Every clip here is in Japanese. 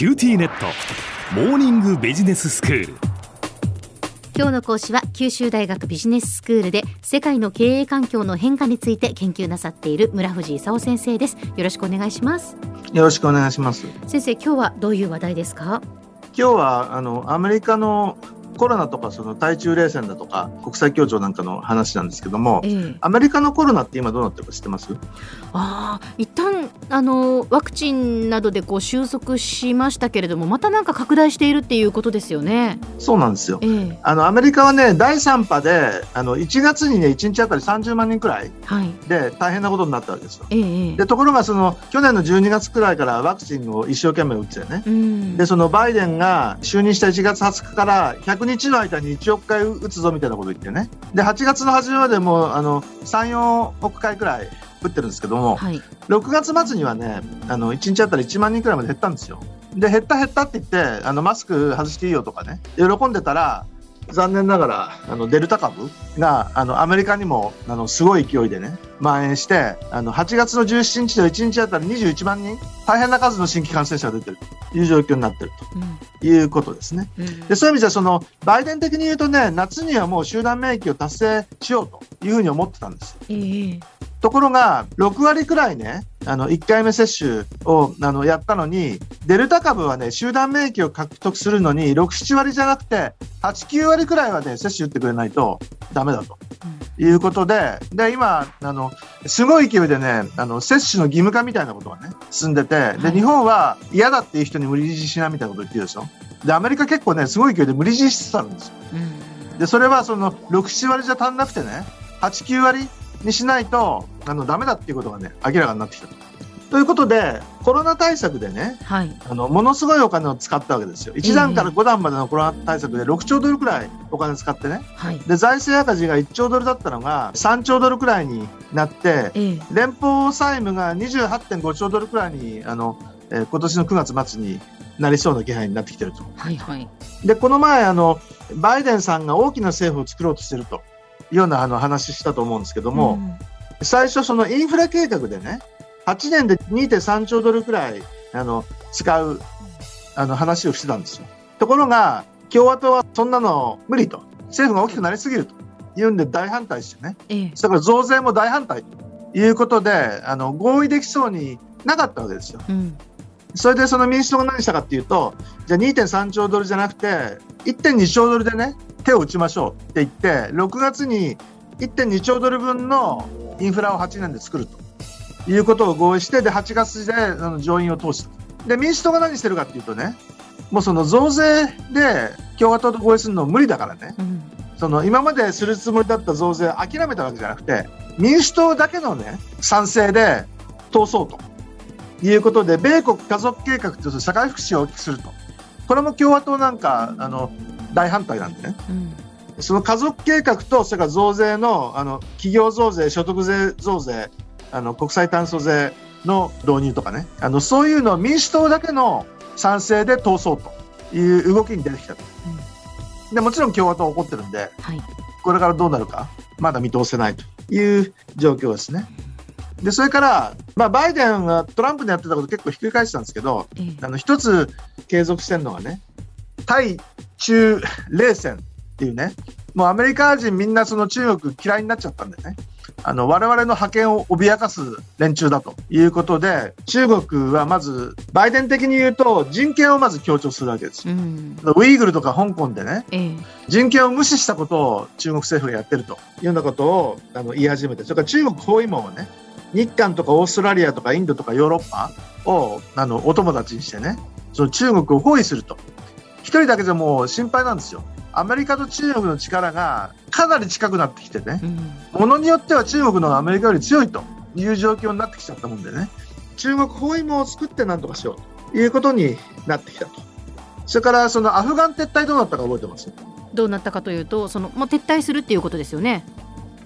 QTnet。モーニングビジネススクール。今日の講師は九州大学ビジネススクールで世界の経営環境の変化について研究なさっている村藤功先生です。よろしくお願いします。よろしくお願いします。先生今日はどういう話題ですか？今日はあのアメリカのコロナとかその対中冷戦だとか国際協調なんかの話なんですけども、ええ、アメリカのコロナって今どうなってるか知ってます？ああ一旦あのワクチンなどでこう収束しましたけれどもまたなんか拡大しているっていうことですよね。そうなんですよ、え、あのアメリカはね第3波であの1月にね1日あたり30万人くらいで大変なことになったわけですよ、でところがその去年の12月くらいからワクチンを一生懸命打ってね、うん、でそのバイデンが就任した1月20日から100日の間に1億回打つぞみたいなこと言ってね。で、8月の初めまでもあの3、4億回くらい打ってるんですけども、はい、6月末にはね、あの1日あたり1万人くらいまで減ったんですよ。で、減った減ったって言って、あのマスク外していいよとかね、喜んでたら、残念ながらあのデルタ株があのアメリカにもあのすごい勢いでね蔓延してあの8月の17日で1日あたり21万人大変な数の新規感染者が出てるという状況になっているということですね。うん、でそういう意味ではそのバイデン的に言うとね夏にはもう集団免疫を達成しようというふうに思ってたんです。えーところが、6割くらいね、あの、1回目接種を、あの、やったのに、デルタ株はね、集団免疫を獲得するのに、6、7割じゃなくて、8、9割くらいはね、接種打ってくれないとダメだと。いうことで、で、今、あの、すごい勢いでね、あの、接種の義務化みたいなことがね、進んでて、で、日本は嫌だっていう人に無理強いしなみたいなこと言ってるでしょ？で、アメリカ結構ね、すごい勢いで無理強いしつつあるんですよ。で、それはその、6、7割じゃ足んなくてね、8、9割にしないとあのダメだっていうことがね明らかになってきたと。ということで、コロナ対策でね、はい、あのものすごいお金を使ったわけですよ。1段から5段までのコロナ対策で6兆ドルくらいお金使ってね、はい、で財政赤字が1兆ドルだったのが3兆ドルくらいになって、えー、連邦債務が28.5兆ドルくらいにあの、えー、今年の9月末になりそうな気配になってきてると。はいはい、でこの前あのバイデンさんが大きな政府を作ろうとしてると。ようなあの話したと思うんですけども、うん、最初そのインフラ計画でね、8年で2.3兆ドルくらいあの使うあの話をしてたんですよ。ところが、共和党はそんなの無理と。政府が大きくなりすぎるというんで大反対してね。ええ、だから増税も大反対ということで、あの合意できそうになかったわけですよ。うん、それでその民主党が何したかっていうと、じゃあ2.3兆ドルじゃなくて、1.2兆ドルでね、手を打ちましょうって言って、6月に1.2兆ドル分のインフラを8年で作るということを合意して、で8月であの上院を通した。で民主党が何してるかっていうとね、もうその増税で共和党と合意するの無理だからね、うん、その今までするつもりだった増税を諦めたわけじゃなくて、民主党だけのね、賛成で通そうということで、米国家族計画という社会福祉を大きくすると。これも共和党なんか、あの、大反対なんでね。うんその家族計画と、それから増税の、あの、企業増税、所得税増税、あの、国際炭素税の導入とかね、あの、そういうのを民主党だけの賛成で通そうという動きに出てきたと。うん、で、もちろん共和党は怒ってるんで、はい、これからどうなるか、まだ見通せないという状況ですね。で、それから、まあ、バイデンはトランプでやってたこと結構ひっくり返したんですけど、ええ、あの、一つ継続してるのがね、対中冷戦っていうね、もうアメリカ人みんなその中国嫌いになっちゃったんでね、あの、我々の覇権を脅かす連中だということで、中国はまず、バイデン的に言うと人権をまず強調するわけですよ。うん、ウイグルとか香港でね、ええ、人権を無視したことを中国政府がやってるというようなことをあの言い始めて、それから中国包囲網をね、日韓とかオーストラリアとかインドとかヨーロッパをあのお友達にしてね、その中国を包囲すると。一人だけじゃもう心配なんですよ。アメリカと中国の力がかなり近くなってきてね、も、う、の、ん、によっては中国のアメリカより強いという状況になってきちゃったもんでね、中国包囲網を作ってなんとかしようということになってきたと。それからそのアフガン撤退どうなったか覚えてます？どうなったかというと、そのもう撤退するっていうことですよね。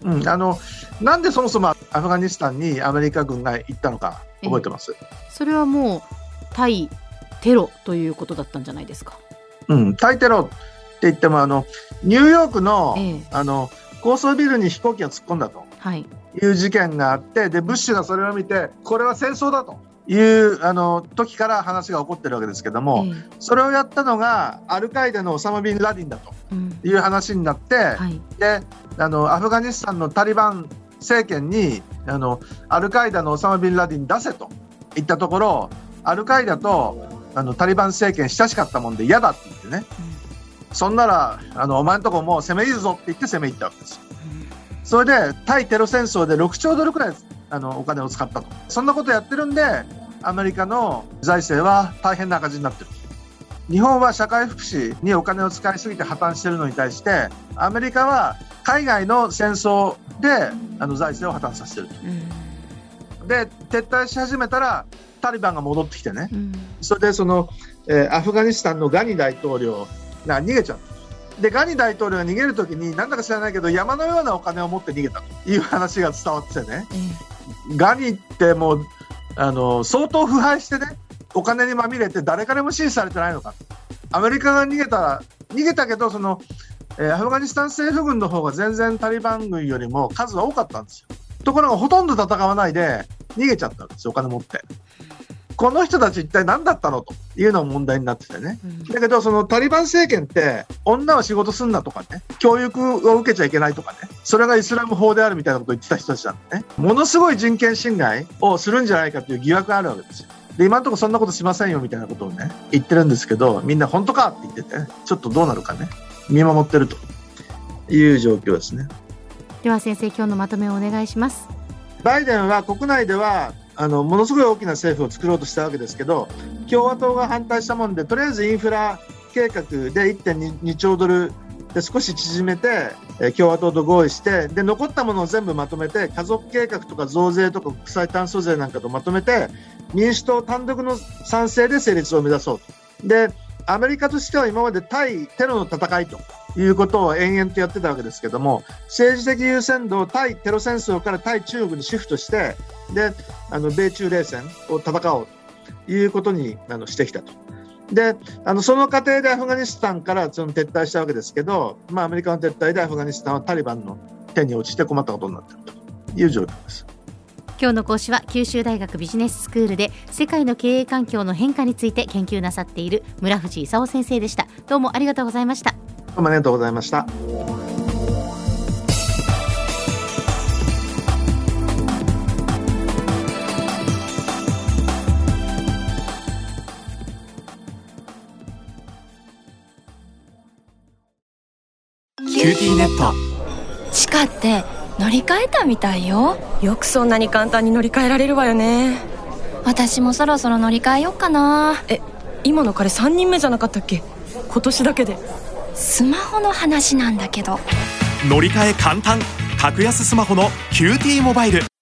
うん、あのなんでそもそもアフガニスタンにアメリカ軍が行ったのか覚えてます、それはもう対テロということだったんじゃないですか。うん、対テロって言ってもあのニューヨークのええ、あの高層ビルに飛行機が突っ込んだと。い。う事件があってでブッシュがそれを見てこれは戦争だと。いうあの時から話が起こってるわけですけども、それをやったのがアルカイダのオサマ・ビン・ラディンだと。いう話になって、うんはい、であのアフガニスタンのタリバン政権にあのアルカイダのオサマ・ビン・ラディン出せと言ったところアルカイダとあのタリバン政権親しかったもんで嫌だって言ってね、うん、そんならあのお前んとこもう攻め入るぞって言って攻め入ったわけですよ。それで対テロ戦争で6兆ドルくらいあのお金を使ったと。そんなことやってるんでアメリカの財政は大変な赤字になってる。日本は社会福祉にお金を使いすぎて破綻しているのに対してアメリカは海外の戦争であの財政を破綻させてると、うん、で撤退し始めたらタリバンが戻ってきてね、うん、それでその、えー、アフガニスタンのガニ大統領が逃げちゃったでガニ大統領が逃げるときになんだか知らないけど山のようなお金を持って逃げたと。いう話が伝わってね、ガニってもうあの相当腐敗してねお金にまみれて誰からも支持されてないのか。アメリカが逃げた逃げたけどその、えー、アフガニスタン政府軍の方が全然タリバン軍よりも数は多かったんですよ。ところがほとんど戦わないで逃げちゃったんですよお金持ってこの人たち一体何だったのというのも問題になっててね、うん、だけどそのタリバン政権って女は仕事すんなとかね。教育を受けちゃいけないとかね。それがイスラム法であるみたいなことを言ってた人たちなんでね。ものすごい人権侵害をするんじゃないかという疑惑があるわけですよ。で今のところそんなことしませんよみたいなことをね言ってるんですけどみんな本当かって言っててちょっとどうなるかね。見守ってると。いう状況ですね。では先生今日のまとめをお願いします。バイデンは国内ではあのものすごい大きな政府を作ろうとしたわけですけど共和党が反対したもんでとりあえずインフラ計画で1.2兆ドルで少し縮めて、え共和党と合意してで残ったものを全部まとめて家族計画とか増税とか国際炭素税なんかとまとめて民主党単独の賛成で成立を目指そうと。でアメリカとしては今まで対テロの戦いということを延々とやってたわけですけども政治的優先度を対テロ戦争から対中国にシフトしてであの米中冷戦を戦おうということにあのしてきたと。であのその過程でアフガニスタンからその撤退したわけですけど、まあ、アメリカの撤退でアフガニスタンはタリバンの手に落ちて困ったことになっているという状況です。今日の講師は九州大学ビジネススクールで世界の経営環境の変化について研究なさっている村藤勲先生でしたどうもありがとうございましたどうもありがとうございました。QTnet。地下って乗り換えたみたいよ。よくそんなに簡単に乗り換えられるわよね。私もそろそろ乗り換えようかな。え今の彼3人目じゃなかったっけ？今年だけでスマホの話なんだけど。乗り換え簡単。格安スマホの QT モバイル。